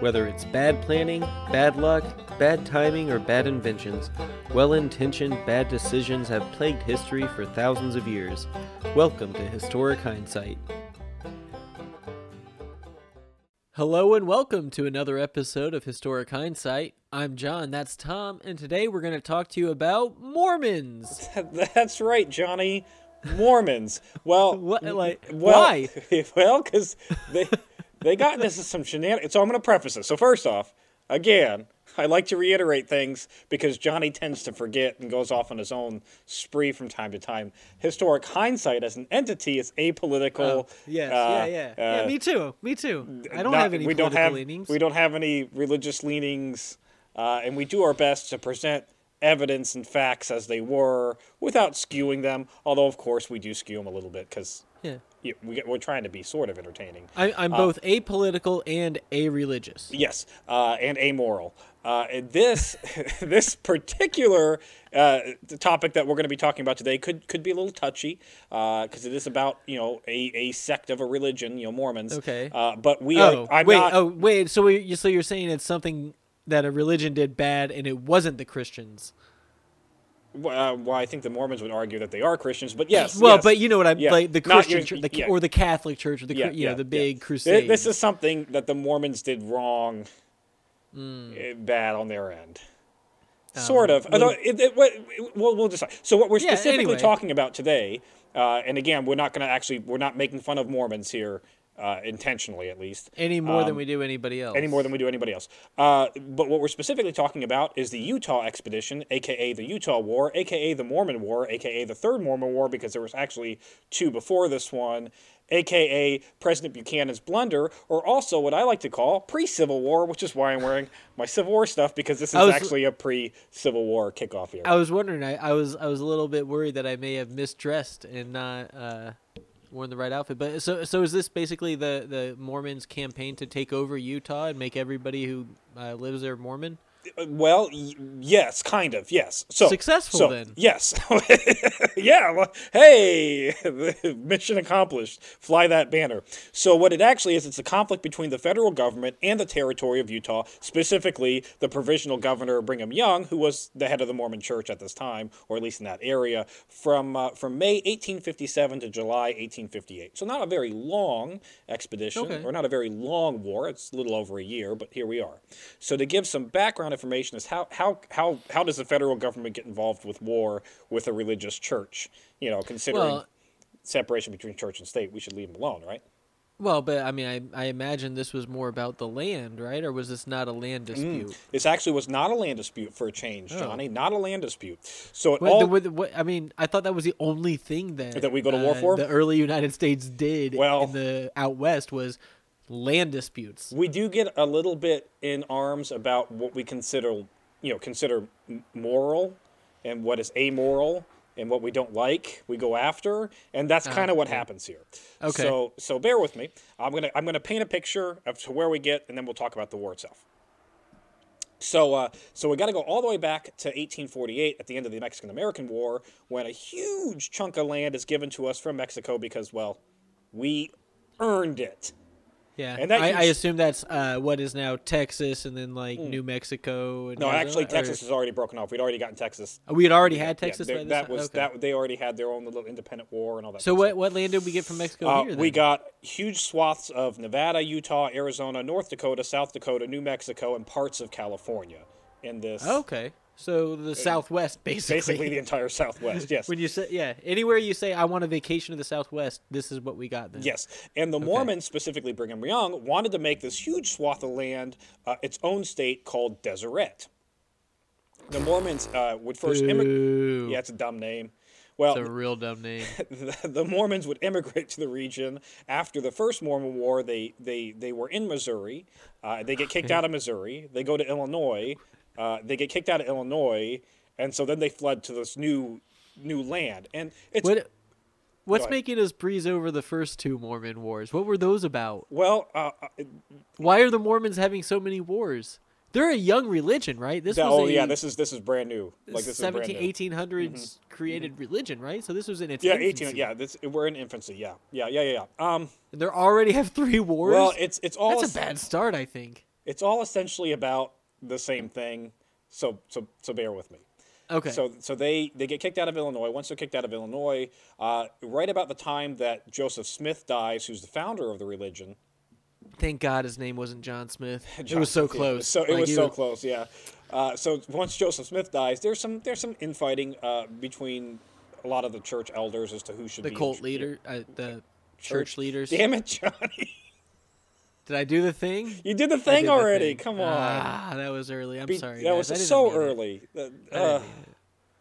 Whether it's bad planning, bad luck, bad timing, or bad inventions, well intentioned bad decisions have plagued history for thousands of years. Welcome to Historic Hindsight. Hello and welcome to another episode of Historic Hindsight. I'm John, that's Tom, and today we're going to talk to you about Mormons. That's right, Johnny. Mormons. Well, What, like, well, why? Well, because they they got into some shenanigans. So I'm going to preface it. So first off, again, I like to reiterate things because Johnny tends to forget and goes off on his own spree from time to time. Historic hindsight as an entity is apolitical. Oh, yes, uh, yeah, yeah. yeah, uh, me too, me too. I don't not- have any we political don't have, leanings. We don't have any religious leanings, uh, and we do our best to present evidence and facts as they were without skewing them. Although, of course, we do skew them a little bit because yeah. we, get- we're trying to be sort of entertaining. I, I'm both apolitical and a-religious. Yes, uh, and amoral. Uh, and this this particular uh, topic that we're going to be talking about today could could be a little touchy because it is about you know a, a sect of a religion, you know Mormons. Okay. Uh, but we Oh, are. Wait, not, oh, wait. So we, so you're saying it's something that a religion did bad, and it wasn't the Christians. Uh, well, I think the Mormons would argue that they are Christians, but yes. Well, yes. but you know what I'm Yeah. like the Christian your- church, the, yeah. or the Catholic Church, or the yeah, you know the big crusade. This is something that the Mormons did wrong, Hmm. eh, bad on their end. Sort of. Although it, it, what- we'll, we'll decide. So what we're Yeah, specifically anyway. talking about today, uh, and again, we're not going to actually, we're not making fun of Mormons here, uh, intentionally at least. any more than um, we do anybody else. any more than we do anybody else. Uh, but what we're specifically talking about is the Utah expedition, aka the Utah War, aka the Mormon War, aka the Third Mormon War, because there was actually two before this one, aka President Buchanan's blunder, or also what I like to call pre-Civil War, which is why I'm wearing my Civil War stuff because this is was- actually a pre-Civil War kickoff here. I was wondering. I, I was I was a little bit worried that I may have misdressed and not uh, worn the right outfit. But so so is this basically the the Mormons' campaign to take over Utah and make everybody who uh, lives there Mormon? Well, y- yes, kind of, yes. So Successful, so, then. Yes. yeah. Well, hey, mission accomplished. Fly that banner. So what it actually is, it's a conflict between the federal government and the territory of Utah, specifically the provisional governor Brigham Young, who was the head of the Mormon Church at this time, or at least in that area, from uh, from May 1857 to July 1858. So not a very long expedition, Okay. or not a very long war. It's a little over a year, but here we are. So to give some background information is how how how how does the federal government get involved with war with a religious church? You know, considering Well- separation between church and state, we should leave them alone, right? Well, but I mean, I I imagine this was more about the land, right? Or was this not a land dispute? This actually was not a land dispute for a change, Johnny. Not a land dispute. So it What, all the, what, what, I mean, I thought that was the only thing that That we go to war uh, for? The early United States did Well- in the out west was land disputes. we do get a little bit in arms about what we consider, you know, consider moral and what is amoral and what we don't like, we go after, and that's kind of what happens here. Ah, Okay. So so bear with me. I'm gonna I'm gonna paint a picture of to where we get, and then we'll talk about the war itself. So, uh, so we got to go all the way back to 1848 at the end of the Mexican American War, when a huge chunk of land is given to us from Mexico because, well, we earned it. Yeah, And that I, I assume that's uh, what is now Texas, and then like New Mexico. And. No, Arizona, actually, or- Texas is already broken off. We'd already gotten Texas. we had already had Texas. by that was Okay. that. They already had their own little independent war and all that. So what stuff. what land did we get from Mexico Uh, here? we got huge swaths of Nevada, Utah, Arizona, North Dakota, South Dakota, New Mexico, and parts of California. In this, okay. So the Southwest, basically. basically the entire Southwest. Yes. when you say yeah, anywhere you say I want a vacation to the Southwest, this is what we got then. Yes, and the Mormons, specifically Brigham Young, wanted to make this huge swath of land uh, its own state called Deseret. The Mormons uh, would first immigrate. Yeah, it's a dumb name. Well, It's a real dumb name. the, the Mormons would immigrate to the region after the first Mormon War. They they they were in Missouri. Uh, they get kicked out of Missouri. They go to Illinois. Uh, they get kicked out of Illinois, and so then they fled to this new new land. And it's What What's making us breeze over the first two Mormon wars? What were those about? well, uh, uh, Why are the Mormons having so many wars? they're a young religion, right? This That- was oh a yeah, this is this is brand new. Like this 17, is brand new. Mm-hmm. 1800s created religion, right? So this was in its Yeah, infancy. eighteen. Yeah, this we're in infancy. Yeah, yeah, yeah, yeah. yeah. Um, And they already have three wars. well, it's it's all That's a bad start, I think. it's all essentially about the same thing. So so so bear with me. Okay. So so they they get kicked out of Illinois. Once they're kicked out of Illinois, uh, right about the time that Joseph Smith dies, who's the founder of the religion. Thank God his name wasn't John Smith. it was so close. So it Like, was so close, yeah. Uh, so once Joseph Smith dies, there's some there's some infighting uh, between a lot of the church elders as to who should The be in cult leader, uh, the church, church. leaders. Damn it, Johnny! Did I do the thing? You did the thing did the already. thing. Come on. Ah, that was early. I'm Be- sorry. that guys. was so early. Uh, uh,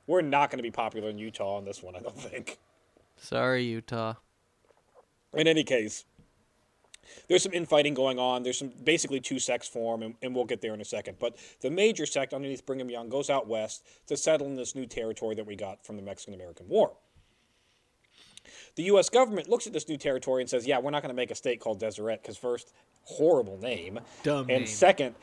we're not going to be popular in Utah on this one, I don't think. Sorry, Utah. In any case, there's some infighting going on. There's some basically two sects form, and, and we'll get there in a second. But the major sect underneath Brigham Young goes out west to settle in this new territory that we got from the Mexican American War. The U.S. government looks at this new territory and says, "Yeah, we're not going to make a state called Deseret because first, horrible name, Dumb and name. second,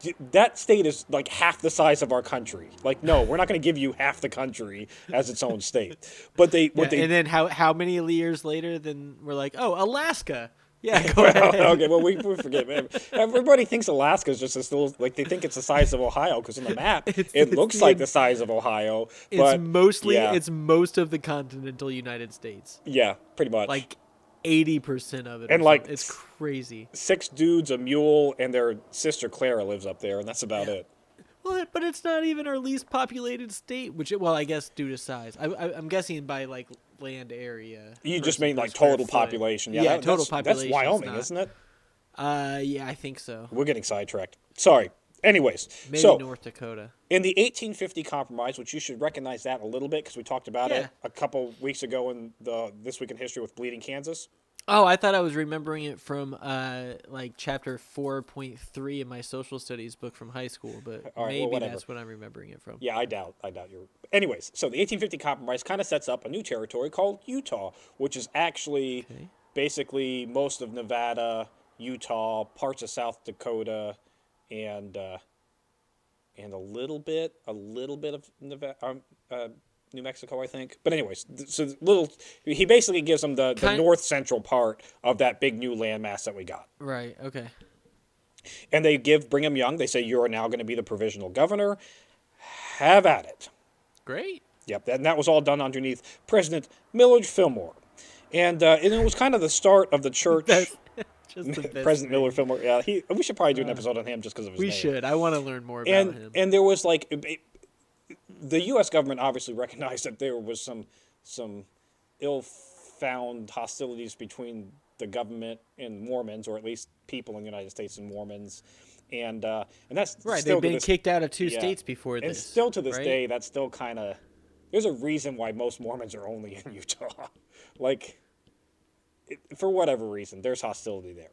d- that state is like half the size of our country. Like, no, we're not going to give you half the country as its own state." But they, what Yeah, they, and then how how many years later? Then we're like, oh, Alaska. Yeah, go Well, ahead. okay, well, we, we forget. man. Everybody thinks Alaska is just this little, like they think it's the size of Ohio because on the map It's- it it's looks the- like the size of Ohio. It's but mostly yeah, it's most of the continental United States. yeah, pretty much. Like eighty percent of it. And, like, something. it's crazy. six dudes, a mule, and their sister Clara lives up there, and that's about it. Well, but it's not even our least populated state. Which, well, I guess due to size. I, I, I'm guessing by like land area. You just mean like total population. Yeah, Yeah, that- total that's, population. That's is Wyoming, not- isn't it? Uh, yeah, I think so. We're getting sidetracked. Sorry. Anyways, Maybe so North Dakota. in the 1850 compromise, which you should recognize that a little bit because we talked about it a couple weeks ago in the this week in history with Bleeding Kansas. Oh, I thought I was remembering it from uh like chapter four point three in my social studies book from high school, but right, well, maybe whatever. that's what I'm remembering it from. Yeah, I doubt. I doubt you're. Anyways, so the 1850 compromise kind of sets up a new territory called Utah, which is actually Okay. basically most of Nevada, Utah, parts of South Dakota, and uh, and a little bit, a little bit of Nevada, um, uh, New Mexico, I think. But anyways, so little. He basically gives them the, the north central part of that big new landmass that we got. Right. Okay. And they give Brigham Young. They say you are now going to be the provisional governor. Have at it. Great. Yep, and that was all done underneath President Millard Fillmore. And, uh, and it was kind of the start of the church. President. Millard Fillmore. Yeah, he, we should probably do an episode on him just because of his We name. should. I want to learn more about And him. and there was like the U.S. government obviously recognized that there was some some ill-found hostilities between the government and Mormons, or at least people in the United States and Mormons, and uh, and that's right. They've been this- kicked out of two yeah. states before this, and still to this right? day, that's still kind of. There's a reason why most Mormons are only in Utah. like, it, for whatever reason, there's hostility there.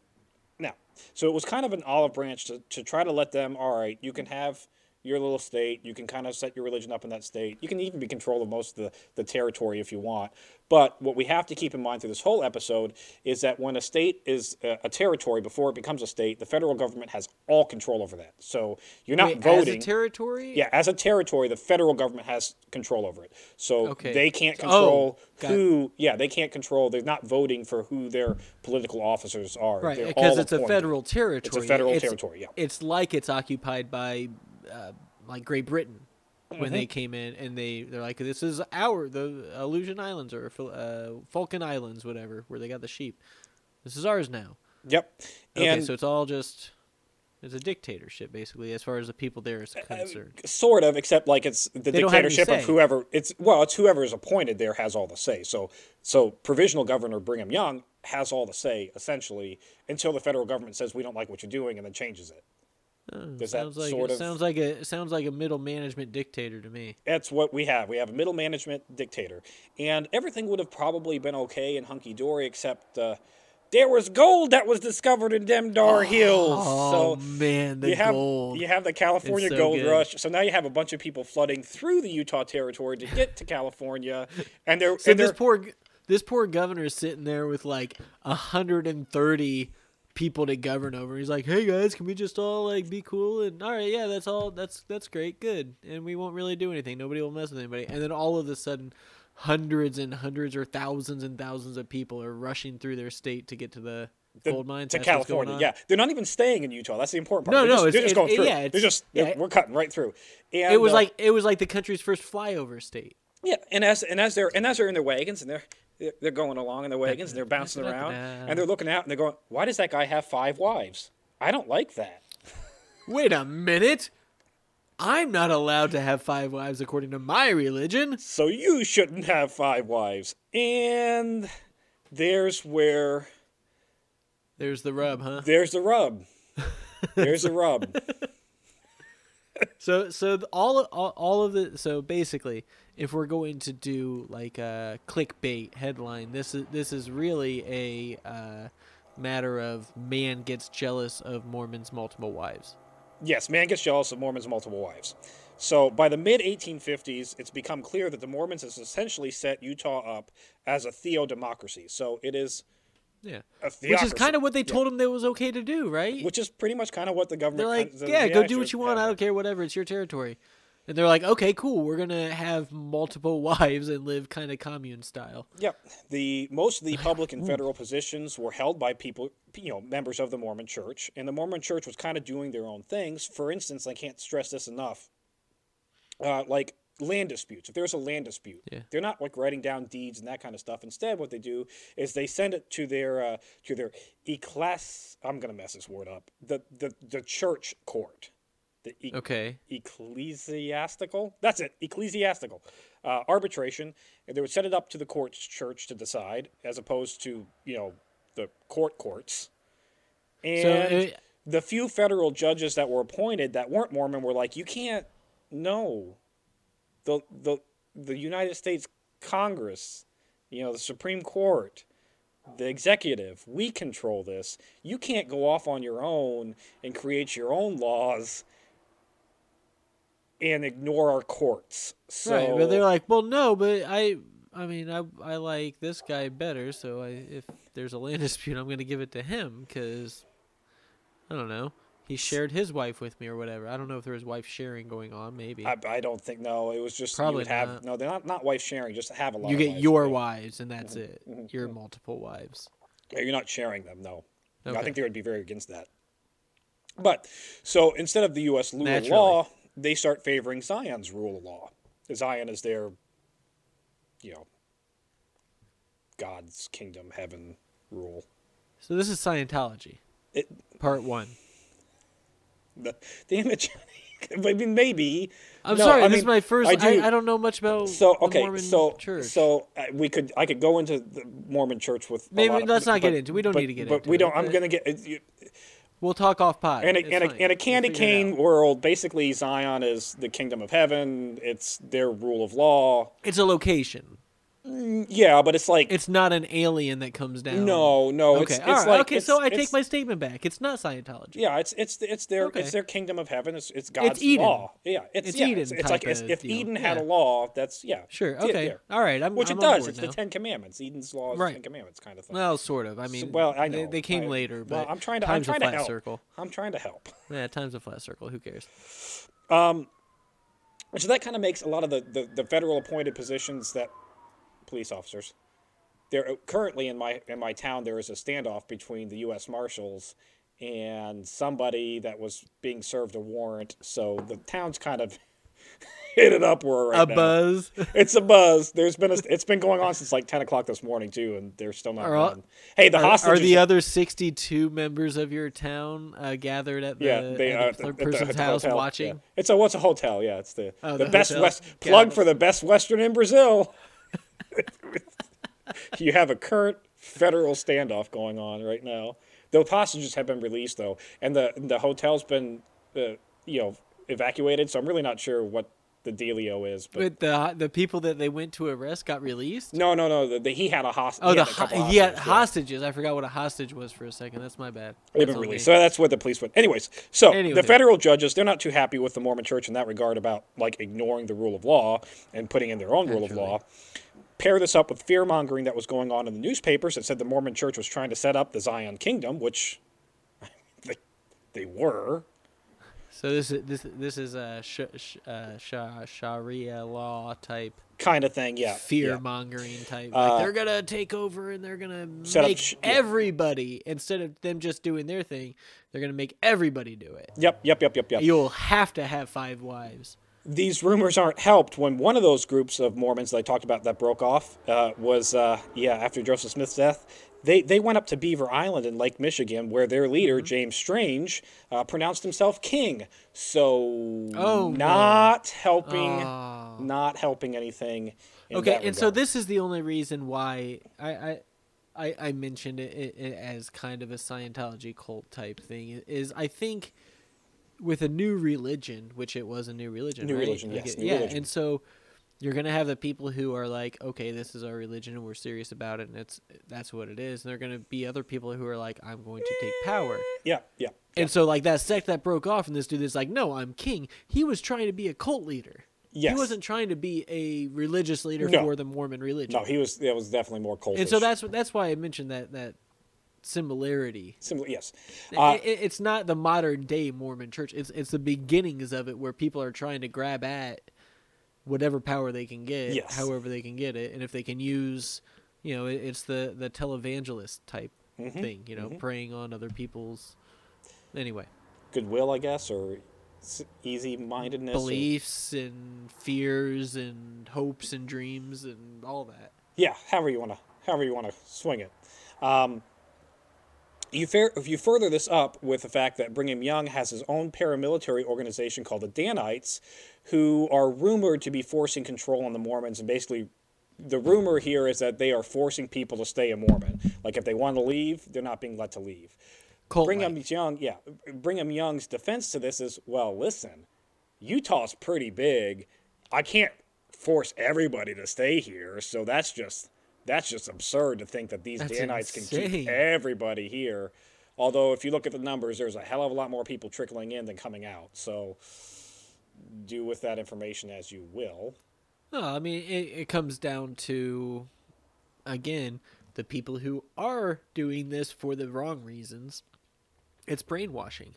Now, so it was kind of an olive branch to, to try to let them, all right, you can have your little state, you can kind of set your religion up in that state, you can even be control of most of the, the territory if you want. But what we have to keep in mind through this whole episode is that when a state is a, a territory before it becomes a state, the federal government has all control over that. So you're not Wait, voting. as a territory. Yeah, as a territory, the federal government has control over it. So Okay. they can't Oh, control it. who. Yeah, they can't control. They're not voting for who their political officers are. Right, because it's a federal territory. It's a federal territory, yeah. It's like it's occupied by, uh, like Great Britain, when Mm-hmm. they came in and they they're like, this is our the Aleutian Islands or uh, Falkland Islands, whatever, where they got the sheep. This is ours now. Yep. Okay, And so it's all just it's a dictatorship basically, as far as the people there Uh, concerned. sort of, except like it's the They don't have any dictatorship of whoever. It's well, it's whoever is appointed there has all the say. So, so provisional governor Brigham Young has all the say essentially until the federal government says we don't like what you're doing and then changes it. Oh, does that sounds like sort it of- sounds like a sounds like a middle management dictator to me. That's what we have. We have a middle management dictator, and everything would have probably been okay and hunky dory, except uh, there was gold that was discovered in them dar hills. Oh so man, the you have gold. you have the California so gold good. rush. So now you have a bunch of people flooding through the Utah territory to get to California, and they're So and this they're poor this poor governor is sitting there with like 130 people to govern over. He's like, "Hey guys, can we just all like be cool and all right, yeah, that's all. That's that's great, good, and we won't really do anything. Nobody will mess with anybody." And then all of a sudden, hundreds and hundreds or thousands and thousands of people are rushing through their state to get to the, The- gold mines to That's California. Yeah, they're not even staying in Utah. That's the important part. No, they're no, just, they're just going through. yeah, they're just yeah. we're cutting right through. And, It was uh, like it was like the country's first flyover state. Yeah, and as and as they're and as they're in their wagons and they're they're- they're going along in the wagons and they're bouncing around and they're looking out and they're going, "Why does that guy have five wives? I don't like that." Wait a minute. I'm not allowed to have five wives according to my religion. So you shouldn't have five wives. And there's where There's the rub, huh? there's the rub. There's the rub. So so all all, all of the so basically, if we're going to do like a clickbait headline, this is this is really a uh, matter of man gets jealous of Mormons' multiple wives. Yes, man gets jealous of Mormons' multiple wives. So by the mid 1850s, it's become clear that the Mormons has essentially set Utah up as a theodemocracy. So it is Yeah, which is kind of what they told him that was okay to do, right? which is pretty much kind of what the government. They're like, yeah, go do what you want. yeah. I don't care, whatever. It's your territory. And they're like, okay, cool. We're gonna have multiple wives and live kind of commune style. Yep. The most of the public and federal positions were held by people, you know, members of the Mormon Church, and the Mormon Church was kind of doing their own things. For instance, I can't stress this enough. Uh, like land disputes. If there's a land dispute, Yeah. they're not like writing down deeds and that kind of stuff. Instead, what they do is they send it to their uh, to their ecclesi. I'm gonna mess this word up. The the the church court. The e- Okay. ecclesiastical that's it ecclesiastical uh, arbitration and they would set it up to the court church to decide as opposed to you know the court courts and So it, the few federal judges that were appointed that weren't mormon were like you can't no the the the united states congress you know the supreme court the executive we control this you can't go off on your own and create your own laws and ignore our courts so right, but they're like, well, no, but I, I mean, I, I like this guy better. So I, if there's a land dispute, I'm gonna give it to him because, I don't know, he shared his wife with me or whatever. I don't know if there was wife sharing going on. Maybe I, I don't think no it was just Probably you would have not. no they're not not wife sharing just have a lot you get wives, your yeah. wives and that's Mm-hmm. it. Your multiple wives. Yeah, you're not sharing them no No, I think they would be very against that. But so instead of the U.S. rule of law, they start favoring Zion's rule of law. Zion is their, you know, God's kingdom, heaven rule. So this is Scientology, It, part one. The, damn it, Johnny. I mean, maybe. I'm No, sorry, I this is my first. I I, do- I, don't know much about So the okay, Mormon so church. so uh, we could I could go into the Mormon church with Maybe let's not but- get into- we don't but- need to get into it. but into we don't. I'm but- gonna get it- you- we'll talk off pod. in a, in a, in a We'll candy cane world. Basically, Zion is the kingdom of heaven. It's their rule of law. It's a location. Yeah, but it's like It's not an alien that comes down. no, no. Okay. It's, it's all right. like okay. it's- so I take my statement back. It's not Scientology. Yeah, it's it's it's their Okay. it's their kingdom of heaven. It's it's God's Eden. law. Yeah, it's, It's yeah, Eden It's, it's like if. Eden had Yeah. a law, that's yeah. Sure. Okay. yeah. All right. I'm, Which I'm it does. It's now. the Ten Commandments. Eden's law is Right. the Ten Commandments kind of thing. Well, sort of. I mean, well, I They, know. they came I- later, but well, I'm trying to I'm trying a to help. circle. I'm trying to help. Yeah, time's a flat circle. Who cares? Um, So that kind of makes a lot of the, the, the federal appointed positions that police officers. There currently in my in my town there is a standoff between the U.S. Marshals and somebody that was being served a warrant. So the town's kind of hit it up where right a now. buzz. It's a buzz. There's been a, it's been going on since like ten o'clock this morning too, and they're still not Are all- Hey, the are, hostages. are the other 62 members of your town uh, gathered at the, yeah, they at the pl- at the- person's at the house hotel, watching? yeah. It's a what's a hotel? Yeah, it's the Oh, the, the best hotel. west plug it. for the best western in Brazil. You have a current federal standoff going on right now. The hostages have been released though, and the the hotel's been uh, you know evacuated. So I'm really not sure what the dealio is. But But the the people that they went to arrest got released. no, no, no. The, the, he had a hostage. Oh, the had a couple ho- yeah, hostages, yeah. hostages. I forgot what a hostage was for a second. That's my bad. They've been released. So that's what the police went. Anyways, so the federal judges, they're not too happy with the Mormon church in that regard about like ignoring the rule of law and putting in their own rule of law. Pair this up with fear mongering that was going on in the newspapers that said the Mormon church was trying to set up the Zion kingdom, which they they were. So this is this this is a sh- sh- uh, sha- Sharia law type Kind of thing, yeah. fear yeah. mongering type. Uh, like they're gonna take over and they're gonna make sh- yeah. everybody instead of them just doing their thing, they're gonna make everybody do it. Yep, yep, yep, yep, yep. You'll have to have five wives. These rumors aren't helped when one of those groups of Mormons that I talked about that broke off uh, was, uh, yeah, after Joseph Smith's death. They, they went up to Beaver Island in Lake Michigan, where their leader, Mm-hmm. James Strange, uh, pronounced himself king. So, Oh, no. not helping, Oh. not helping anything. in Okay, and so this is the only reason why I I, I, I mentioned it, it, it as kind of a Scientology cult type thing is I think with a new religion, which it was a new religion, New right? religion, Like yes, it- yeah, religion. and so you're gonna have the people who are like, okay, this is our religion and we're serious about it, and it's that's what it is. And there are gonna be other people who are like, I'm going to take power. yeah, yeah. And so like that sect that broke off, and this dude is like, no, I'm king. He was trying to be a cult leader. Yes. He wasn't trying to be a religious leader No. for the Mormon religion. No, he was, that was definitely more cultish. and so that's that's why I mentioned that that similarity. Similar, yes. Uh, I- it's not the modern day Mormon church. It's it's the beginnings of it where people are trying to grab at whatever power they can get, Yes. however they can get it, and if they can use, you know, it, it's the the televangelist type Mm-hmm. thing, you know, preying on other people's. Anyway, goodwill, I guess, or easy mindedness. beliefs and fears and hopes and dreams and all that. yeah, however you want to, however you want to swing it. Um, you fair, if you further this up with the fact that Brigham Young has his own paramilitary organization called the Danites, who are rumored to be forcing control on the Mormons, and basically, the rumor here is that they are forcing people to stay a Mormon. Like if they want to leave, they're not being let to leave. Cult Brigham Young, yeah, Brigham Young's defense to this is, well, listen, Utah's pretty big. I can't force everybody to stay here, so that's just that's just absurd to think that these That's Danites can keep everybody here. Although if you look at the numbers, there's a hell of a lot more people trickling in than coming out. So do with that information as you will. No, I mean it, it comes down to again the people who are doing this for the wrong reasons. It's brainwashing.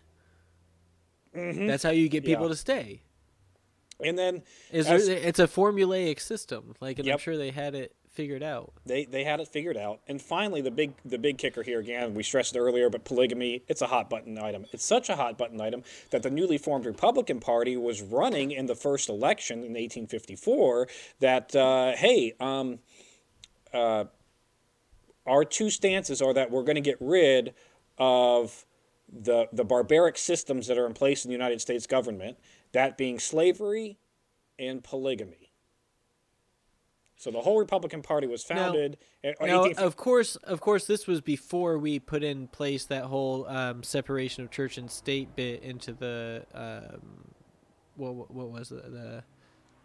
That's how you get people Mm-hmm. Yeah. to stay. And then Is as- there, it's a formulaic system, like, and I'm sure they had it figured out. they they had it figured out. And finally, the big the big kicker here again, we stressed it earlier, but polygamy it's a hot button item. It's such a hot button item that the newly formed Republican Party was running in the first election in 1854. That uh, hey, um, uh, our two stances are that we're going to get rid of the the barbaric systems that are in place in the United States government, that being slavery and polygamy. So the whole Republican Party was founded. in Now, 1850 of course, of course, this was before we put in place that whole um, separation of church and state bit into the um, what what was it the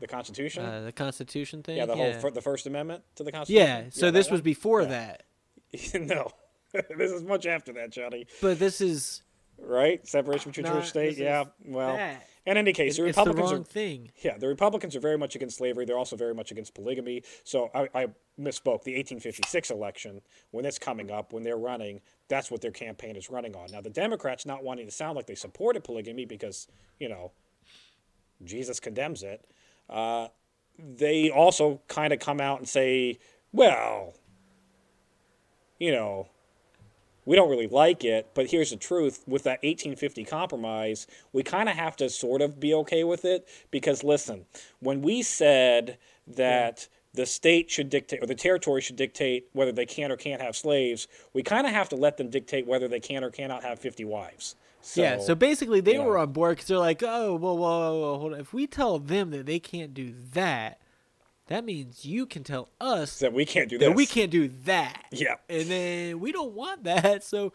the Constitution. uh, the Constitution thing? yeah, the whole fir- the First Amendment to the Constitution. yeah. So this was before that, no. this is much after that, Johnny. but this is Right? Separation between church and state. yeah. Well, that. in any case, the it's the Republicans wrong are thing. Yeah, the Republicans are very much against slavery. They're also very much against polygamy. So I, I misspoke. The 1856 election, when it's coming up, when they're running, that's what their campaign is running on. Now, the Democrats not wanting to sound like they supported polygamy because, you know, Jesus condemns it, uh, they also kind of come out and say, well, you know, we don't really like it, but here's the truth. With that 1850 compromise, we kind of have to sort of be okay with it because, listen, when we said that the state should dictate or the territory should dictate whether they can or can't have slaves, we kind of have to let them dictate whether they can or cannot have 50 wives. So, yeah. So basically, they were know. on board because they're like, oh, whoa, whoa, whoa, whoa, hold on. If we tell them that they can't do that, that means you can tell us that we can't do this. that we can't do that. Yeah. And then we don't want that. So,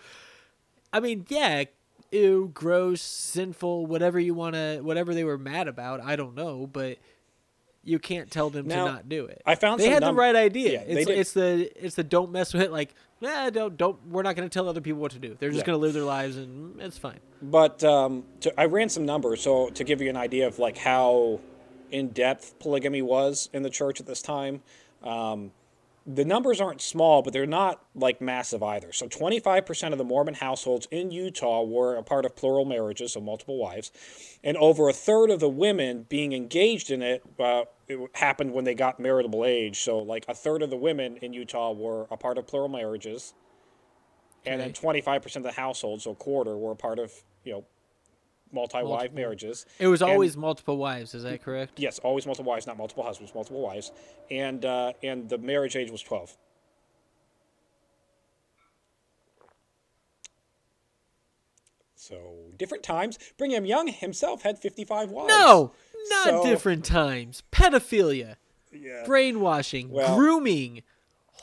I mean, yeah, ew, gross, sinful, whatever you want to, whatever they were mad about, I don't know, but you can't tell them Now, to not do it. I found they had num- the right idea. Yeah, it's, it's the it's the don't mess with it. Like, nah, don't don't. We're not going to tell other people what to do. They're just Yeah. going to live their lives, and it's fine. But um, to, I ran some numbers, so to give you an idea of like how in depth polygamy was in the church at this time. Um, the numbers aren't small, but they're not like massive either. So 25% of the Mormon households in Utah were a part of plural marriages, so multiple wives, and over a third of the women being engaged in it, uh, it happened when they got marriageable age. So like a third of the women in Utah were a part of plural marriages, and then 25% of the households, so a quarter, were a part of you know multi-wife Multiple. marriages. It was And- always multiple wives. Is that correct? Yes, always multiple wives, not multiple husbands, multiple wives, and uh, and the marriage age was twelve. So different times. Brigham Young himself had fifty-five wives. No, not So- different times. Pedophilia, Yeah. brainwashing, Well- grooming,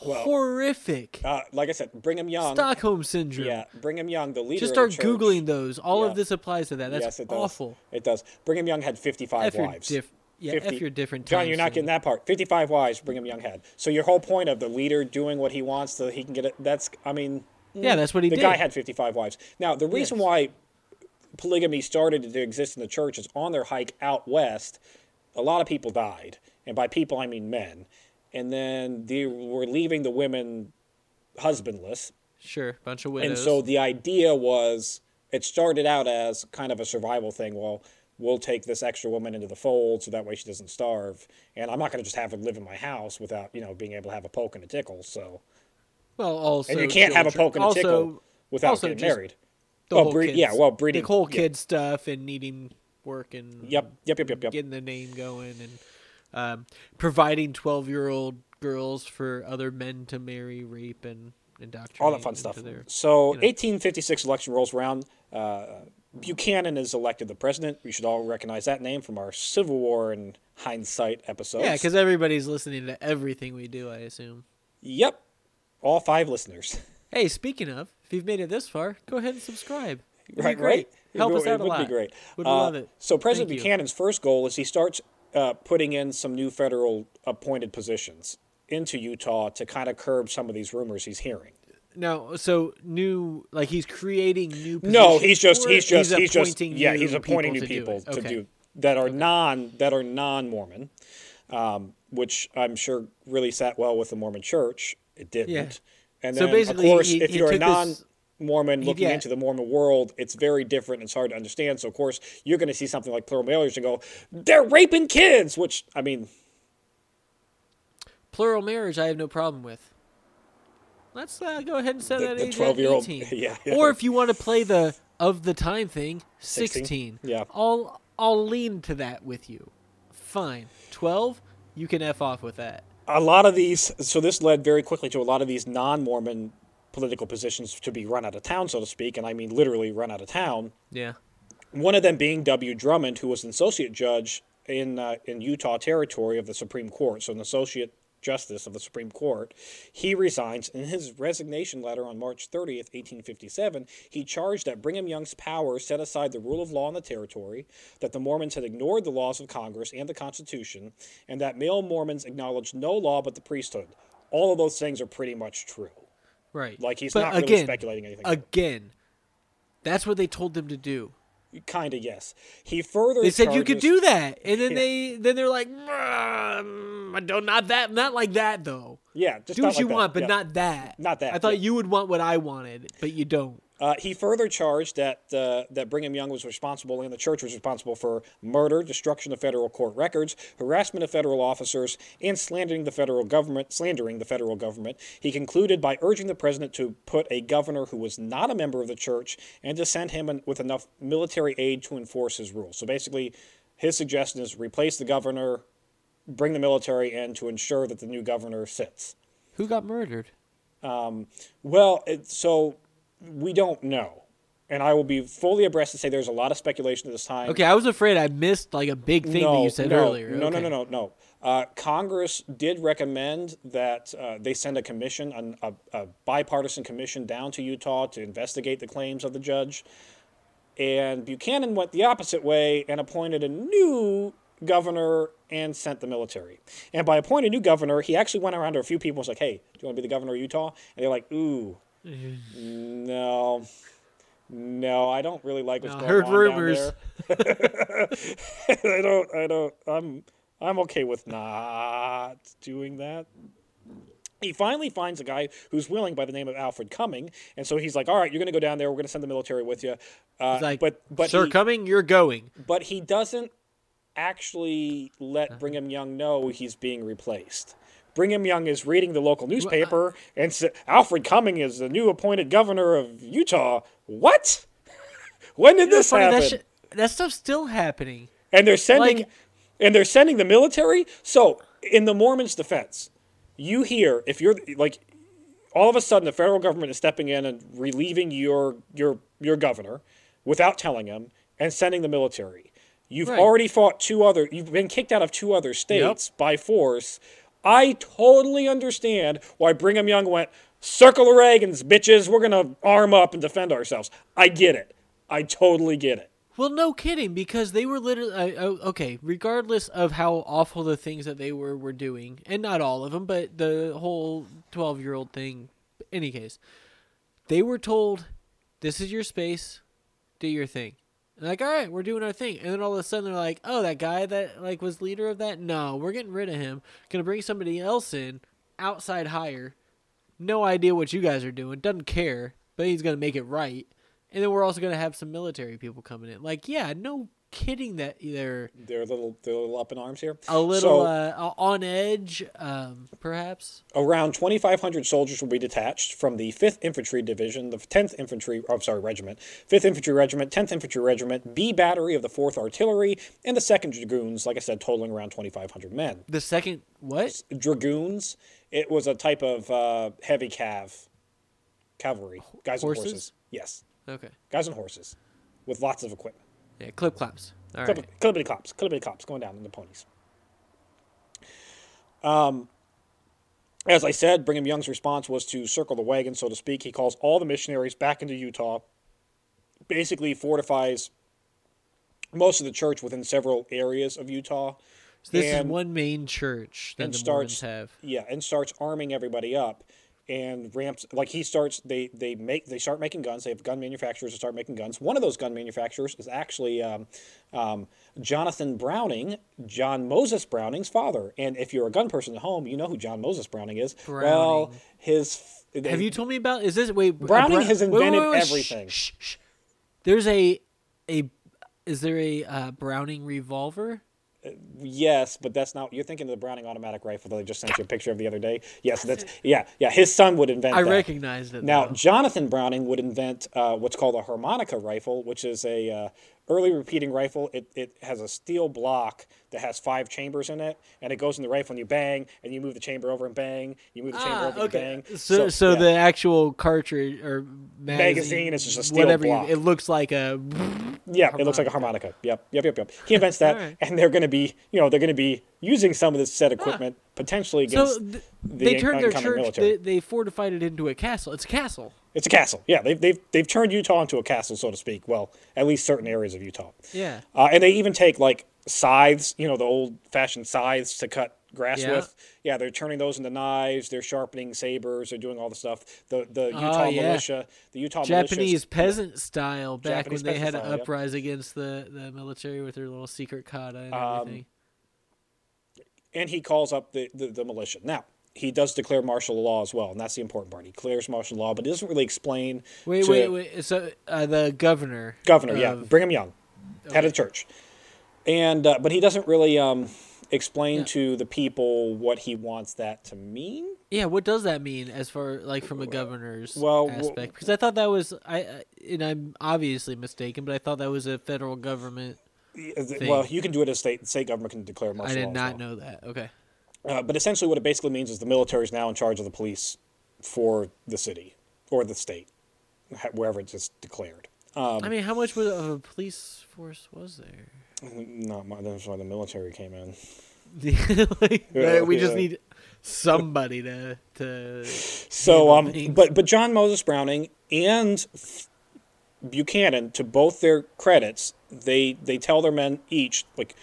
Well- horrific. Uh, like I said, Brigham Young. Stockholm syndrome. Yeah, Brigham Young, the leader. Just start the googling those. All Yeah. of this applies to that. That's yes, it does. awful. It does. Brigham Young had fifty-five F wives. diff- yeah, F your different John, you're not getting that part. Fifty-five wives Brigham Young had. So your whole point of the leader doing what he wants so he can get it. That's. I mean. Yeah, that's what he the did. guy had 55 wives. Now, the reason Yes. why polygamy started to exist in the church is on their hike out west, a lot of people died. And by people, I mean men. And then they were leaving the women husbandless. Sure, bunch of widows. And so the idea was it started out as kind of a survival thing. Well, we'll take this extra woman into the fold so that way she doesn't starve. And I'm not going to just have her live in my house without, you know, being able to have a poke and a tickle. So, well, also and you can't have a poke and a also, tickle without also getting married. The Well, whole breed- kids, yeah, well, breeding- the whole yeah. kid stuff and needing work and Yep, yep, yep, yep, yep. getting the name going and um, providing twelve-year-old girls for other men to marry, rape, and indoctrinate. all that fun stuff. Their, So, you know. 1856 election rolls around. Uh, Buchanan is elected the president. We should all recognize that name from our Civil War and hindsight episodes. yeah, because everybody's listening to everything we do. I assume. yep, all five listeners. Hey, speaking of, if you've made it this far, go ahead and subscribe. It'd be right, great. right. Help it, us out it a would lot. be great. Would Uh, love it. So President Thank you. Buchanan's first goal is he starts uh, putting in some new federal appointed positions into Utah to kind of curb some of these rumors he's hearing. No, so new like he's creating new. No, he's just he's just he's just appointing yeah he's appointing new to do people it? to do that are non that are non Mormon, um, which I'm sure really sat well with the Mormon Church. It didn't. Yeah. And So then basically, of course, he- if he you're a non this- Mormon looking yeah. into the Mormon world, it's very different. and It's hard to understand. So of course, you're going to see something like plural marriage and go, they're raping kids. Which I mean, Plural marriage, I have no problem with. Let's uh, go ahead and set The- that the age 12-year-old 18. yeah, yeah. Or if you want to play the of the time thing, 16? 16. Yeah. I'll I'll lean to that with you. Fine. 12, you can f off with that. a lot of these so this led very quickly to a lot of these non-mormon political positions to be run out of town so to speak and i mean literally run out of town. Yeah. one of them being w. Drummond who was an associate judge in uh, in utah territory of the supreme court so an associate justice of the supreme court. He resigns in his resignation letter on march 30th 1857 he charged that brigham young's power set aside the rule of law in the territory that the mormons had ignored the laws of congress and the constitution and that male mormons acknowledged no law but the priesthood. All of those things are pretty much true Right. like he's But not really again, speculating anything Again, that's what they told them to do. kind of yes he further They said you could do that, and then they then they're like, "Mm, I don't not that not like that though. yeah just Do what you that. want, but Yeah. not that. Not that, I thought yeah. you would want what I wanted, but you don't. Uh, he further charged that uh, that Brigham Young was responsible and the church was responsible for murder, destruction of federal court records, harassment of federal officers, and slandering the federal government. Slandering the federal government. He concluded by urging the president to put a governor who was not a member of the church and to send him in, with enough military aid to enforce his rules. So basically, his suggestion is replace the governor, bring the military in to ensure that the new governor sits. Who got murdered? Well, it, so we don't know. And I will be fully abreast to say there's a lot of speculation at this time. Okay, I was afraid I missed like a big thing that you said no, earlier. No, no, no, no, no. Uh, Congress did recommend that uh, they send a commission, an, a, a bipartisan commission down to Utah to investigate the claims of the judge. And Buchanan went the opposite way and appointed a new governor and sent the military. And by appointing a new governor, he actually went around to a few people and was like, hey, do you want to be the governor of Utah? And they're like, ooh, no. No, I don't really like what's No, going heard on rumors. down there. I don't. I don't. I'm. I'm okay with not doing that. he finally finds a guy who's willing by the name of Alfred Cumming, and so he's like, "All right, you're going to go down there. We're going to send the military with you." Uh, He's like, but but sir, he, coming, you're going. but he doesn't actually let Brigham Young know he's being replaced. Brigham Young is reading the local uh, newspaper and sa Alfred Cumming is the new appointed governor of Utah. What? when did this Funny, happen? that, sh- that stuff's still happening. and they're sending like- and they're sending the military. So, in the Mormons' defense, you hear if you're like all of a sudden the federal government is stepping in and relieving your your your governor without telling him and sending the military. You've Right. already fought two other you've been kicked out of two other states by force. I totally understand why Brigham Young went circle the Reagans, bitches. We're gonna arm up and defend ourselves. I get it. I totally get it. Well, no kidding, because they were literally uh, okay. Regardless of how awful the things that they were were doing, and not all of them, but the whole twelve-year-old thing. Any case, they were told, "This is your space. Do your thing." And like, all right, we're doing our thing. And then all of a sudden, they're like, "Oh, that guy that like was leader of that? No, we're getting rid of him. Gonna bring somebody else in, outside hire. No idea what you guys are doing. Doesn't care, but he's gonna make it right." And then we're also gonna have some military people coming in. Like, yeah, no kidding that they're They're a little they're a little up in arms here. a little So- uh, on edge, um, perhaps. Around 2,500 soldiers will be detached from the 5th Infantry Division, the 10th Infantry, oh, I'm sorry, Regiment, 5th Infantry Regiment, 10th Infantry Regiment, B Battery of the 4th Artillery, and the 2nd Dragoons, like I said, totaling around 2,500 men. The second what? Dragoons, it was a type of uh, heavy cav, cavalry, guys on Horses? horses. Yes, Okay, guys on horses with lots of equipment. Yeah, clip claps. All Clip, right. Clippity cops, clippity cops going down in the ponies. Um, as I said, Brigham Young's response was to circle the wagon, so to speak. He calls all the missionaries back into Utah, basically fortifies most of the church within several areas of Utah. So this is one main church that and the Mormons have. yeah and starts arming everybody up and ramps like he starts they they make they start making guns they have gun manufacturers that start making guns one of those gun manufacturers is actually um, um, jonathan browning john moses browning's father and if you're a gun person at home you know who john moses browning is well Browning. his Have you told me about? Is this wait? Browning has wait, wait, invented wait, wait, shh, everything. shh, shh. There's a a. Is there a uh, Browning revolver? Yes, but that's not. You're thinking of the Browning automatic rifle that I just sent you a picture of the other day. Yes, that's yeah, yeah. His son would invent. I that. recognized it. Now, though. Jonathan Browning would invent uh, what's called a harmonica rifle, which is a uh, early repeating rifle. It, it has a steel block that has five chambers in it, and it goes in the rifle, and you bang, and you move the chamber over and bang, you move the chamber Ah, over okay. and bang. So, so, yeah. the actual cartridge or magazine, Magazine is just a steel whatever. you- block. it looks like a. Yeah, it looks like a harmonica. Yep, yep, yep, yep. He invents that, Alright. and they're going to be, you know, they're going to be using some of this set equipment potentially against. So th- the they turned their incoming church. military. They, they fortified it into a castle. It's a castle. It's a castle. Yeah, they've, they've, they've turned Utah into a castle, so to speak. Well, at least certain areas of Utah. Yeah. Uh, and they even take like scythes, you know, the old fashioned scythes to cut grass Yeah. with. Yeah, they're turning those into knives. They're sharpening sabers. They're doing all the stuff. The the Utah Oh, yeah. militia, the Utah Japanese militias, peasant style back Japanese when they had peasant to style, yep. uprise against the, the military with their little secret kata and Um, everything. and he calls up the, the, the militia. Now, he does declare martial law as well, and that's the important part. He declares martial law, but he doesn't really explain. Wait, to- wait, wait. So uh, the governor. Governor, yeah, of- Brigham Young, head of the church, and uh, but he doesn't really um, explain Yeah. to the people what he wants that to mean. Yeah, what does that mean as far like from a governor's well, aspect? Because I thought that was I, and I'm obviously mistaken, but I thought that was a federal government. Thing. Well, you can do it as state. State government can declare martial I did law. not well. know that. Okay. Uh, but essentially, what it basically means is the military is now in charge of the police for the city or the state, wherever it's just declared. Um, I mean, how much of a police force was there? not my, that's why the military came in. like, Yeah, we just need somebody to to. So, um, things. but but John Moses Browning and Buchanan, to both their credits, they they tell their men each like,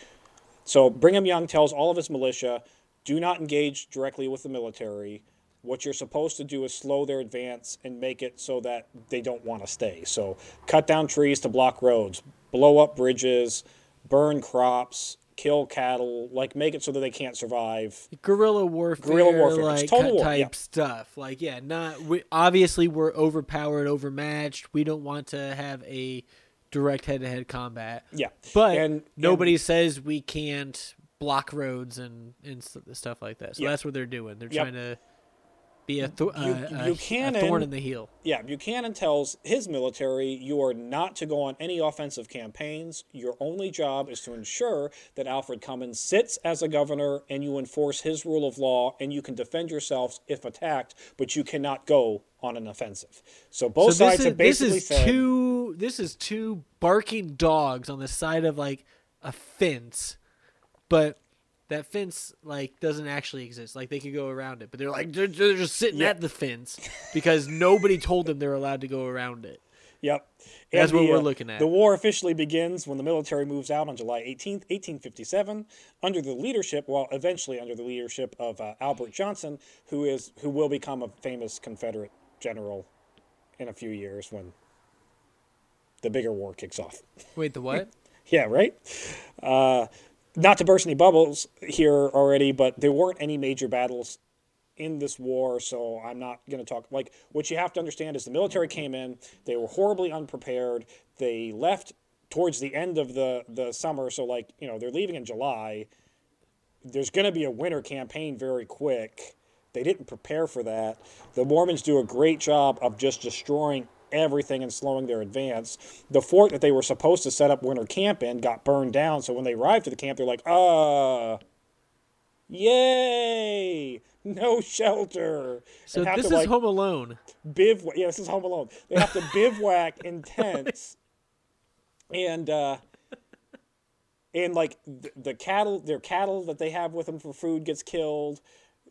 so Brigham Young tells all of his militia, do not engage directly with the military. What you're supposed to do is slow their advance and make it so that they don't want to stay. So cut down trees to block roads, blow up bridges, burn crops, kill cattle, like make it so that they can't survive. guerrilla warfare, Guerrilla warfare. Like total war, type yeah. stuff. Like, yeah, not we, obviously we're overpowered, overmatched. We don't want to have a direct head-to-head combat. Yeah, But and nobody says we can't block roads and and stuff like that. So Yep. that's what they're doing. They're Yep. trying to be a, th- uh, Buchanan- a thorn in the heel. Yeah, Buchanan tells his military, you are not to go on any offensive campaigns. Your only job is to ensure that Alfred Cummins sits as a governor and you enforce his rule of law and you can defend yourselves if attacked, but you cannot go on an offensive. So both so sides is, have basically this is said, two this is two barking dogs on the side of like a fence, but that fence like doesn't actually exist. Like they could go around it, but they're like they're, they're just sitting Yeah. at the fence because nobody told them they're allowed to go around it. Yep. That's what we're uh, looking at. The war officially begins when the military moves out on July 18th, 1857, under the leadership, well, eventually under the leadership of uh, Albert Johnston, who is who will become a famous Confederate general in a few years when the bigger war kicks off. Wait, the what? Yeah, right? Uh, not to burst any bubbles here already, but there weren't any major battles in this war, so I'm not going to talk. Like, what you have to understand is the military came in, they were horribly unprepared. They left towards the end of the, the summer, so, like, you know, they're leaving in July. There's going to be a winter campaign very quick. They didn't prepare for that. The Mormons do a great job of just destroying everything and slowing their advance. The fort that they were supposed to set up winter camp in got burned down, so when they arrived to the camp, they're like, uh, yay, no shelter. So have this to, is like, Home Alone. bivouac. Yeah, this is Home Alone. They have to bivouac in tents, and uh, and like the, the cattle, their cattle that they have with them for food gets killed.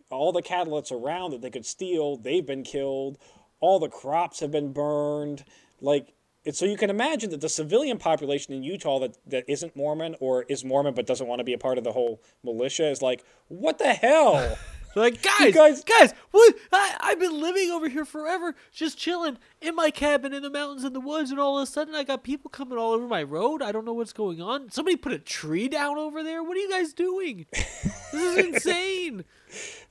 All the cattle that's around that they could steal, they've been killed. All the crops have been burned. Like. So you can imagine that the civilian population in Utah that, that isn't Mormon or is Mormon but doesn't want to be a part of the whole militia is like, what the hell? They're like, guys, guys- guys, what? I, I've been living over here forever, just chilling in my cabin in the mountains in the woods, and all of a sudden I got people coming all over my road. I don't know what's going on. Somebody put a tree down over there. What are you guys doing? This is insane.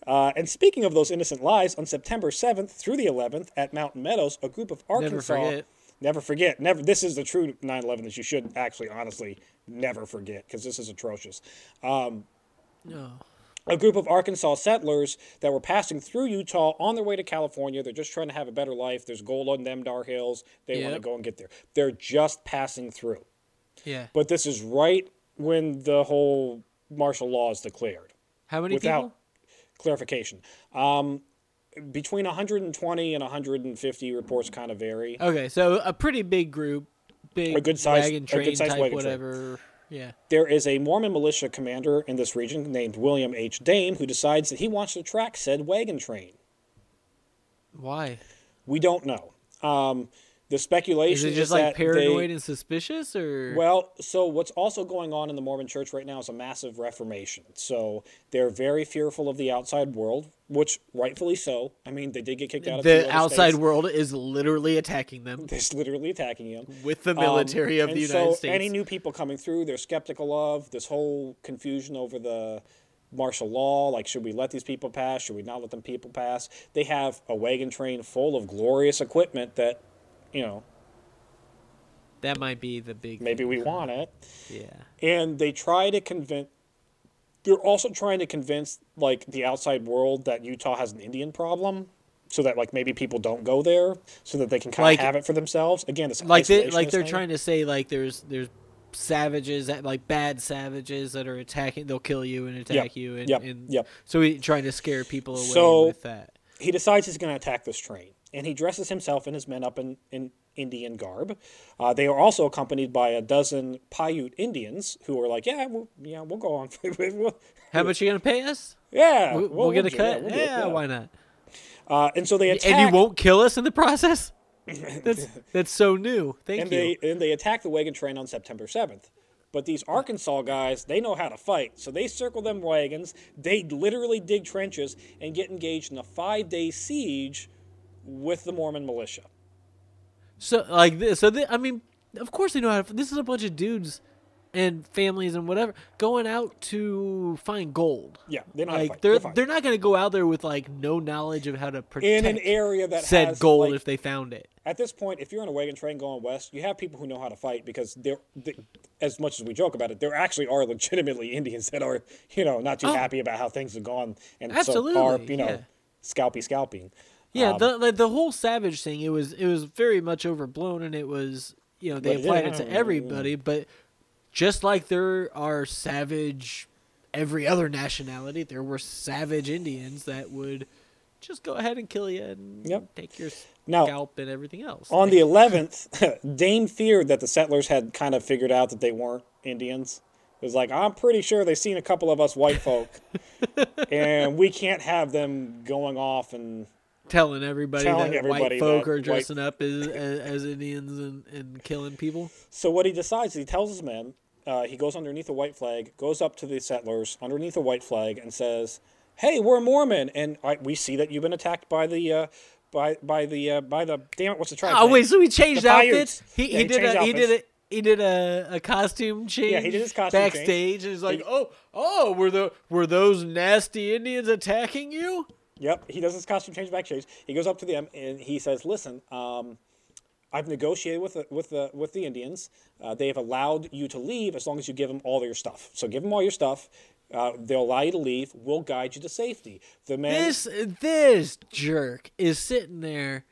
Uh, and speaking of those innocent lies, on September 7th through the 11th at Mountain Meadows, a group of Arkansas. forget. Never forget. Never. This is the true 9 11 that you should actually, honestly, never forget because this is atrocious. No. A group of Arkansas settlers that were passing through Utah on their way to California. They're just trying to have a better life. There's gold on them Dar Hills. They want to go and get there. They're just passing through. Yeah. But this is right when the whole martial law is declared. How many without people? clarification. Um, between 120 and 150 reports kind of vary. Okay, so a pretty big group, big A good size- wagon train a good size type, wagon train. Yeah. There is a Mormon militia commander in this region named William H. Dame who decides that he wants to track said wagon train. Why? We don't know. Um, the Is speculation it just is like that paranoid they, and suspicious, or Well, so what's also going on in the Mormon church right now is a massive reformation. So they're very fearful of the outside world, which rightfully so. I mean, they did get kicked out of two the outside states. world is literally attacking them They're literally attacking them. with the military Um, of the United so States? Any new people coming through, they're skeptical of this whole confusion over the martial law. Like, should we let these people pass? Should we not let them people pass? They have a wagon train full of glorious equipment that, you know, that might be the big. maybe we want it. Yeah. And they try to convince. They're also trying to convince like the outside world that Utah has an Indian problem. So that like maybe people don't go there, so that they can kind Like- of have it for themselves. Again, this like they, like they're thing. trying to say like there's there's savages that like bad savages that are attacking they'll kill you and attack you and, yep, and yep. so he's trying to scare people away So- with that he decides he's going to attack this train, and he dresses himself and his men up in, in Indian garb. Uh, they are also accompanied by a dozen Paiute Indians who are like, "Yeah, we'll, yeah, we'll go on. We'll- how much you gonna pay us yeah, we'll, we'll get a cut we'll yeah, do why not Uh, and so they attack, and you won't kill us in the process that's that's so new thank and you they and they attack the wagon train on September seventh. But these Arkansas guys, they know how to fight. So they circle them wagons. They literally dig trenches and get engaged in a five-day siege with the Mormon militia. so like this so they, i mean of course they know how to this is a bunch of dudes and families and whatever going out to find gold. Yeah, they don't like, they're They're they're not going to go out there with like no knowledge of how to protect in an area that said has gold like, if they found it. at this point, if you're on a wagon train going west, you have people who know how to fight because they're, they, as much as we joke about it, there actually are legitimately Indians that are, you know, not too Oh. happy about how things have gone and so Absolutely, you know, yeah. scalpy scalping. Yeah, Um, the like, the whole savage thing it was it was very much overblown and it was you know they But applied it to everybody, but just like there are savage every other nationality, there were savage Indians that would just go ahead and kill you and Yep. take your Now, scalp and everything else. On the 11th, Dame feared that the settlers had kind of figured out that they weren't Indians. It was like, I'm pretty sure they've seen a couple of us white folk, and we can't have them going off and telling everybody telling that everybody white folk that are white- dressing up as, as Indians and, and killing people. So what he decides, he tells his men, uh, he goes underneath a white flag, goes up to the settlers underneath a white flag, and says, "Hey, we're Mormon, and I, we see that you've been attacked by the." Uh, by by the uh, by the damn it what's the tribe? Oh wait, so he changed The outfits. He, Yeah, he, he did a, he did a he did a, a costume change. Yeah, he did his costume change. backstage, and he's like, He- "Oh, oh, were the were those nasty Indians attacking you?" Yep, he does his costume change back backstage. He goes up to them and he says, "Listen, um, I've negotiated with the, with the with the Indians. Uh, they have allowed you to leave as long as you give them all your stuff. So give them all your stuff. Uh, they'll allow you to leave. We'll guide you to safety." The man, This this jerk is sitting there,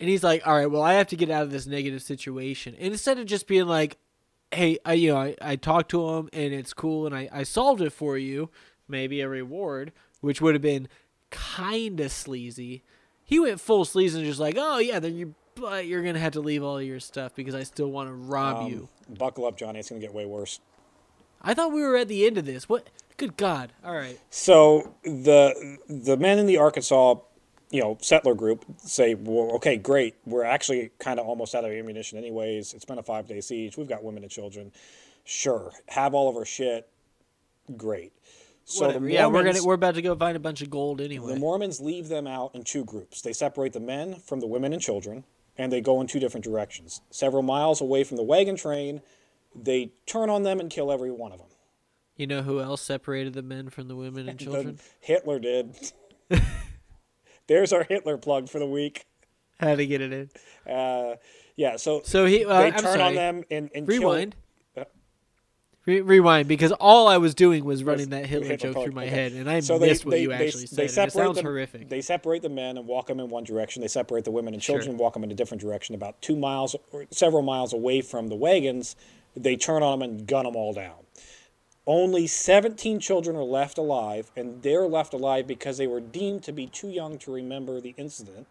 and he's like, "All right, well, I have to get out of this negative situation." And instead of just being like, "Hey, I you know I, I talked to him and it's cool and I I solved it for you, maybe a reward, which would have been kind of sleazy." He went full sleazy and just like, "Oh yeah, then you but you're gonna have to leave all your stuff because I still want to rob um, you." buckle up, Johnny. It's gonna get way worse. I thought we were at the end of this. What? Good God! All right. So the the men in the Arkansas, you know, settler group say, "Well, okay, great. We're actually kind of almost out of ammunition, anyways. It's been a five day siege. We've got women and children. Sure, have all of our shit. Great." So the yeah, we're gonna we're about to go find a bunch of gold anyway. the Mormons leave them out in two groups. They separate the men from the women and children, and they go in two different directions. Several miles away from the wagon train, they turn on them and kill every one of them. You know who else separated the men from the women and children? Hitler did. There's our Hitler plug for the week. How to get it in? Uh, yeah, so, So he. Uh, they I'm turn sorry. on them and, and kill- Rewind. Uh, Re- rewind, because all I was doing was running that Hitler, joke through my okay. head, and I So missed what you actually they said. and it separate sounds them, horrific. They separate the men and walk them in one direction. They separate the women and children and walk them in a different direction. About two miles or several miles away from the wagons, they turn on them and gun them all down. Only 17 children are left alive, and they're left alive because they were deemed to be too young to remember the incident.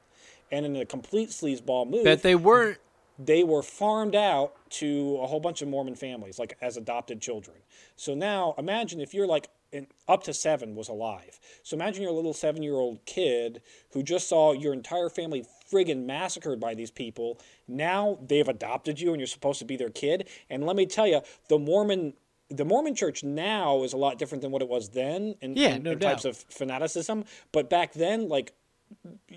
And in a complete sleazeball move, that they weren't. They were farmed out to a whole bunch of Mormon families, like as adopted children. So now imagine if you're like in, up to seven was alive. So imagine you're a little seven year old kid who just saw your entire family friggin' massacred by these people. Now they've adopted you and you're supposed to be their kid. And let me tell you, the Mormon. The Mormon church now is a lot different than what it was then in, Yeah, in, no in types of fanaticism. But back then, like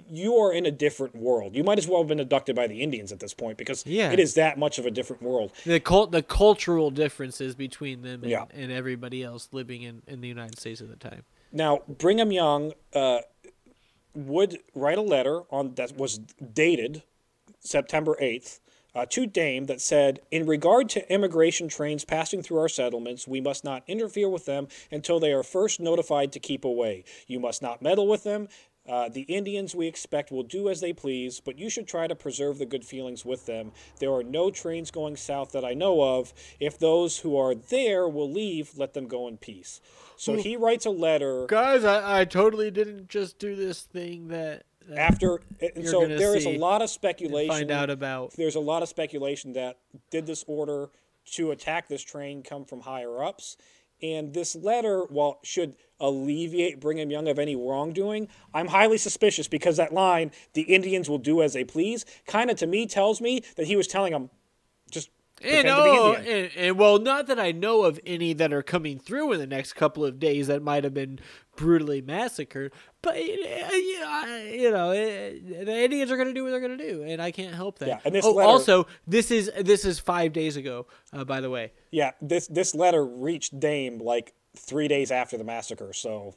you are in a different world. You might as well have been abducted by the Indians at this point because Yeah. it is that much of a different world. The cult, the cultural differences between them and, Yeah. and everybody else living in, in the United States at the time. Now, Brigham Young uh, would write a letter on that was dated September 8th uh, to Dame that said, In regard to immigration trains passing through our settlements, we must not interfere with them until they are first notified to keep away. You must not meddle with them. Uh, the Indians, we expect, will do as they please, but you should try to preserve the good feelings with them. There are no trains going south that I know of. If those who are there will leave, let them go in peace. So he writes a letter Guys, I, I totally didn't just do this thing that, after and You're so there is a lot of speculation find out about. there's a lot of speculation that did this order to attack this train come from higher ups and this letter while should alleviate brigham young of any wrongdoing i'm highly suspicious because that line the indians will do as they please kind of to me tells me that he was telling them just And, oh, and, and well, not that I know of any that are coming through in the next couple of days that might have been brutally massacred, but uh, yeah, you know, eh, the Indians are going to do what they're going to do, and I can't help that. Yeah, and this oh, letter- also, this is this is five days ago, uh, by the way. Yeah, this this letter reached Dame like three days after the massacre, so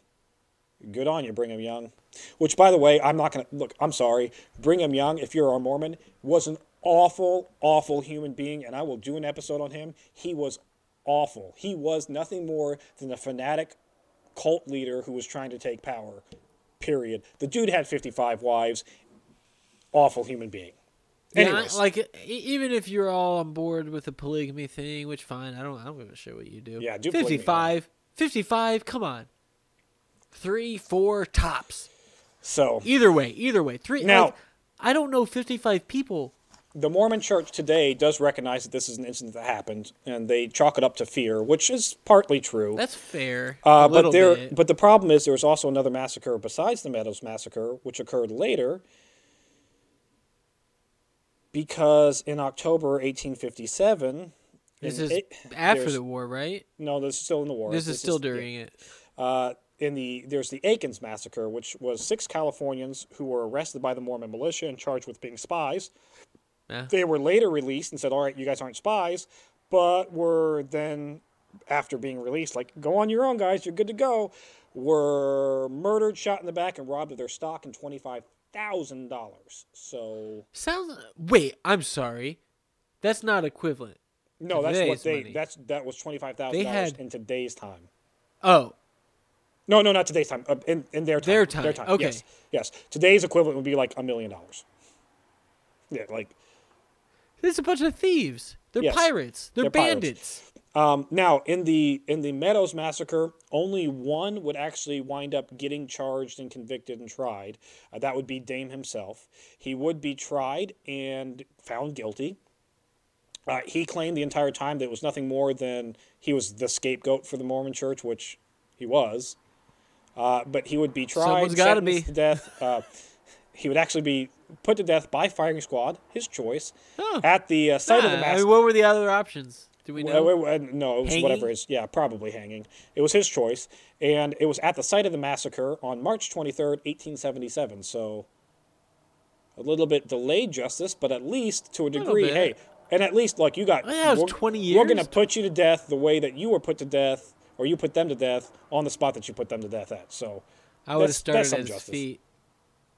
good on you, Brigham Young. Which, by the way, I'm not gonna look. I'm sorry, Brigham Young. If you're a Mormon, was an awful, awful human being, and I will do an episode on him. He was awful. He was nothing more than a fanatic cult leader who was trying to take power. Period. The dude had 55 wives. Awful human being. Yeah, Anyways. like even if you're all on board with the polygamy thing, which fine, I don't, I don't give a shit what you do. Yeah, do polygamy. 55, 55, Come on, three, four tops. So Either way, either way, three. Now- like, I don't know 55 people. The Mormon Church today does recognize that this is an incident that happened, and they chalk it up to fear, which is partly true. That's fair. Uh, a but there, bit. but the problem is there was also another massacre besides the Meadows massacre, which occurred later, because in October 1857, this is it- after the war, right? no, this is still in the war. This is still yeah. during it. Uh, in the there's the Aikens massacre, which was six Californians who were arrested by the Mormon militia and charged with being spies. Yeah. They were later released and said, "All right, you guys aren't spies," but were then, after being released, like, "Go on your own, guys. You're good to go." Were murdered, shot in the back, and robbed of their stock and twenty five thousand dollars. So Sounds. Wait, I'm sorry. That's not equivalent. no, that's what they money. that's that was twenty five thousand dollars in today's time. Oh, No, no, not today's time. Uh, in, in their time. Their time, okay. Yes, yes. Today's equivalent would be like a million dollars. Yeah, like it's a bunch of thieves. They're Yes. pirates. They're, They're pirates. bandits. um, now in the in the Meadows massacre, only one would actually wind up getting charged and convicted and tried. Uh, that would be Dame himself. He would be tried and found guilty. Uh, he claimed the entire time that it was nothing more than he was the scapegoat for the Mormon Church, which he was. Uh, but he would be tried, Someone's gotta sentenced be. to death. Uh, he would actually be put to death by firing squad, his choice, Oh. at the uh, site of the Ah, I massacre. mean, what were the other options? Do we know? Well, uh, no, it was Hanging? whatever his. Yeah, probably hanging. It was his choice, and it was at the site of the massacre on March twenty third, eighteen seventy seven. So, a little bit delayed justice, but at least to a degree, bit. hey, and at least like you got. Oh, yeah, it was we're- 20 We're gonna put you to death the way that you were put to death, or you put them to death on the spot that you put them to death at. So, I would have started at some his justice. feet.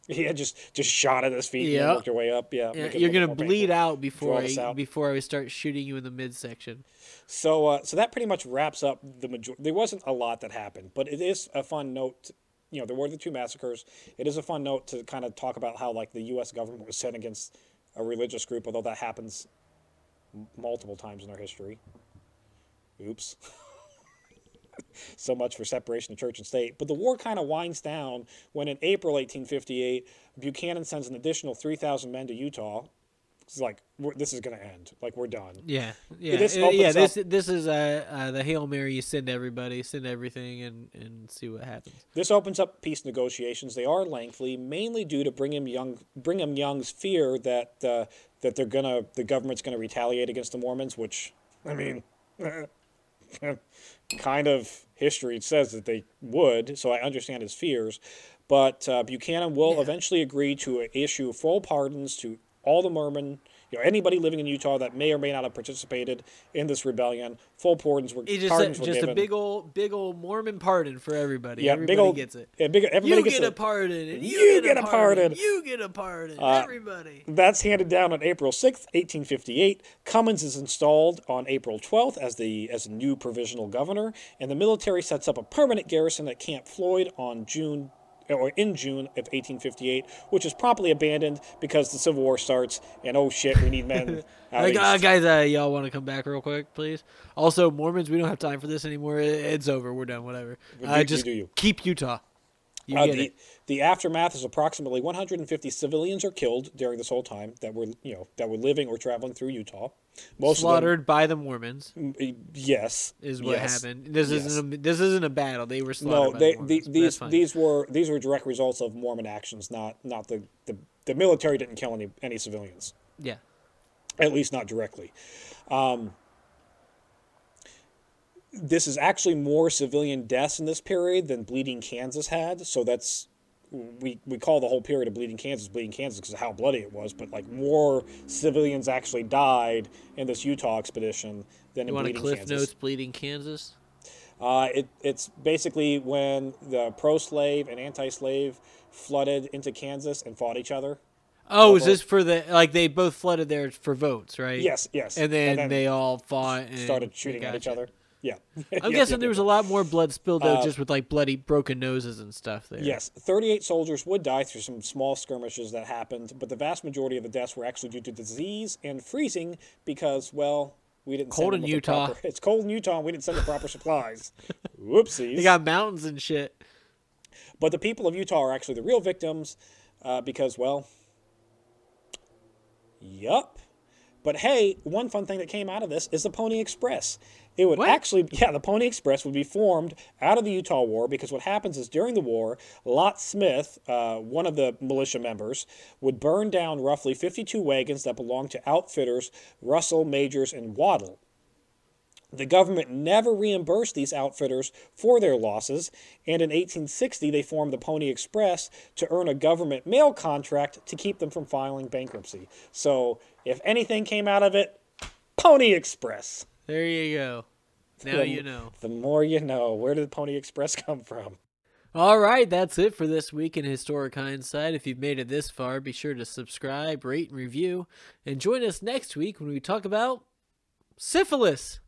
yeah, just just shot at his feet Yeah. and worked your way up. Yeah, Yeah, make it a you're gonna bleed painful. out before I out. before I start shooting you in the midsection. So, uh, so that pretty much wraps up the major. There wasn't a lot that happened, but it is a fun note. You know, there were the two massacres. It is a fun note to kind of talk about how like the U.S. government was set against a religious group, although that happens m- multiple times in our history. Oops. so much for separation of church and state. But the war kind of winds down when, in April 1858, Buchanan sends an additional 3,000 men to Utah. It's like this is going to end. Like we're done. Yeah, yeah, this uh, yeah. This this is uh, uh, the hail mary. You send everybody, send everything, and and see what happens. This opens up peace negotiations. They are lengthy, mainly due to Brigham Young Brigham Young's fear that uh, that they're gonna the government's gonna retaliate against the Mormons, which I mean, kind of history says that they would. So I understand his fears, but uh, Buchanan will Yeah. eventually agree to issue full pardons to all the Mormon. You know, anybody living in Utah that may or may not have participated in this rebellion, full pardons were It just pardons a, just given. a big old big old Mormon pardon for everybody. yeah, everybody big old gets it. Yeah, big. Everybody You gets get a- a pardon, and you, You get, get a pardon. pardon. You get a pardon. Uh, everybody. That's handed down on April 6th, 1858. Cummins is installed on April 12th as the as a new provisional governor, and the military sets up a permanent garrison at Camp Floyd on June or in June of 1858, which is promptly abandoned because the Civil War starts and oh shit, we need men Like, uh, guys, uh, y'all want to come back real quick, please? Also, Mormons, we don't have time for this anymore. It's over. We're done. Whatever. Uh, just you keep Utah. You Uh, the, the aftermath is approximately 150 civilians are killed during this whole time that were you know that were living or traveling through Utah. Most Slaughtered by the Mormons yes, is what yes. happened. This yes. isn't a, this isn't a battle. They were slaughtered. by they, the the, these these were these were direct results of Mormon actions, not not the, the the military didn't kill any any civilians, yeah. at least not directly. Um, this is actually more civilian deaths in this period than Bleeding Kansas had, so that's we we call the whole period of Bleeding Kansas Bleeding Kansas because of how bloody it was, but like more civilians actually died in this Utah expedition than You in want a Cliff Kansas. Notes Bleeding Kansas? Uh, it, it's basically when the pro-slave and anti-slave flooded into Kansas and fought each other. Oh, is this for the like they both flooded there for votes, right? Yes, yes. And then, they all fought and started shooting at each other. Yeah. I'm guessing there was a lot more blood spilled out Uh, just with like bloody broken noses and stuff there. Yes, 38 soldiers would die through some small skirmishes that happened, but the vast majority of the deaths were actually due to disease and freezing because, well, we didn't Cold send in them with the Utah. proper- it's cold in Utah, and we didn't send the proper supplies. Whoopsies. They got mountains and shit. But the people of Utah are actually the real victims uh, because, well, yup. But hey, one fun thing that came out of this is the Pony Express. It would What? actually, yeah, the Pony Express would be formed out of the Utah War because what happens is during the war, Lot Smith, uh, one of the militia members, would burn down roughly 52 wagons that belonged to outfitters Russell, Majors, and Waddell. The government never reimbursed these outfitters for their losses, and in 1860 they formed the Pony Express to earn a government mail contract to keep them from filing bankruptcy. So, if anything came out of it, Pony Express. There you go. Now The- you know. The more you know. Where did the Pony Express come from? All right, that's it for this week in Historic Hindsight. If you've made it this far, be sure to subscribe, rate, and review, and join us next week when we talk about syphilis.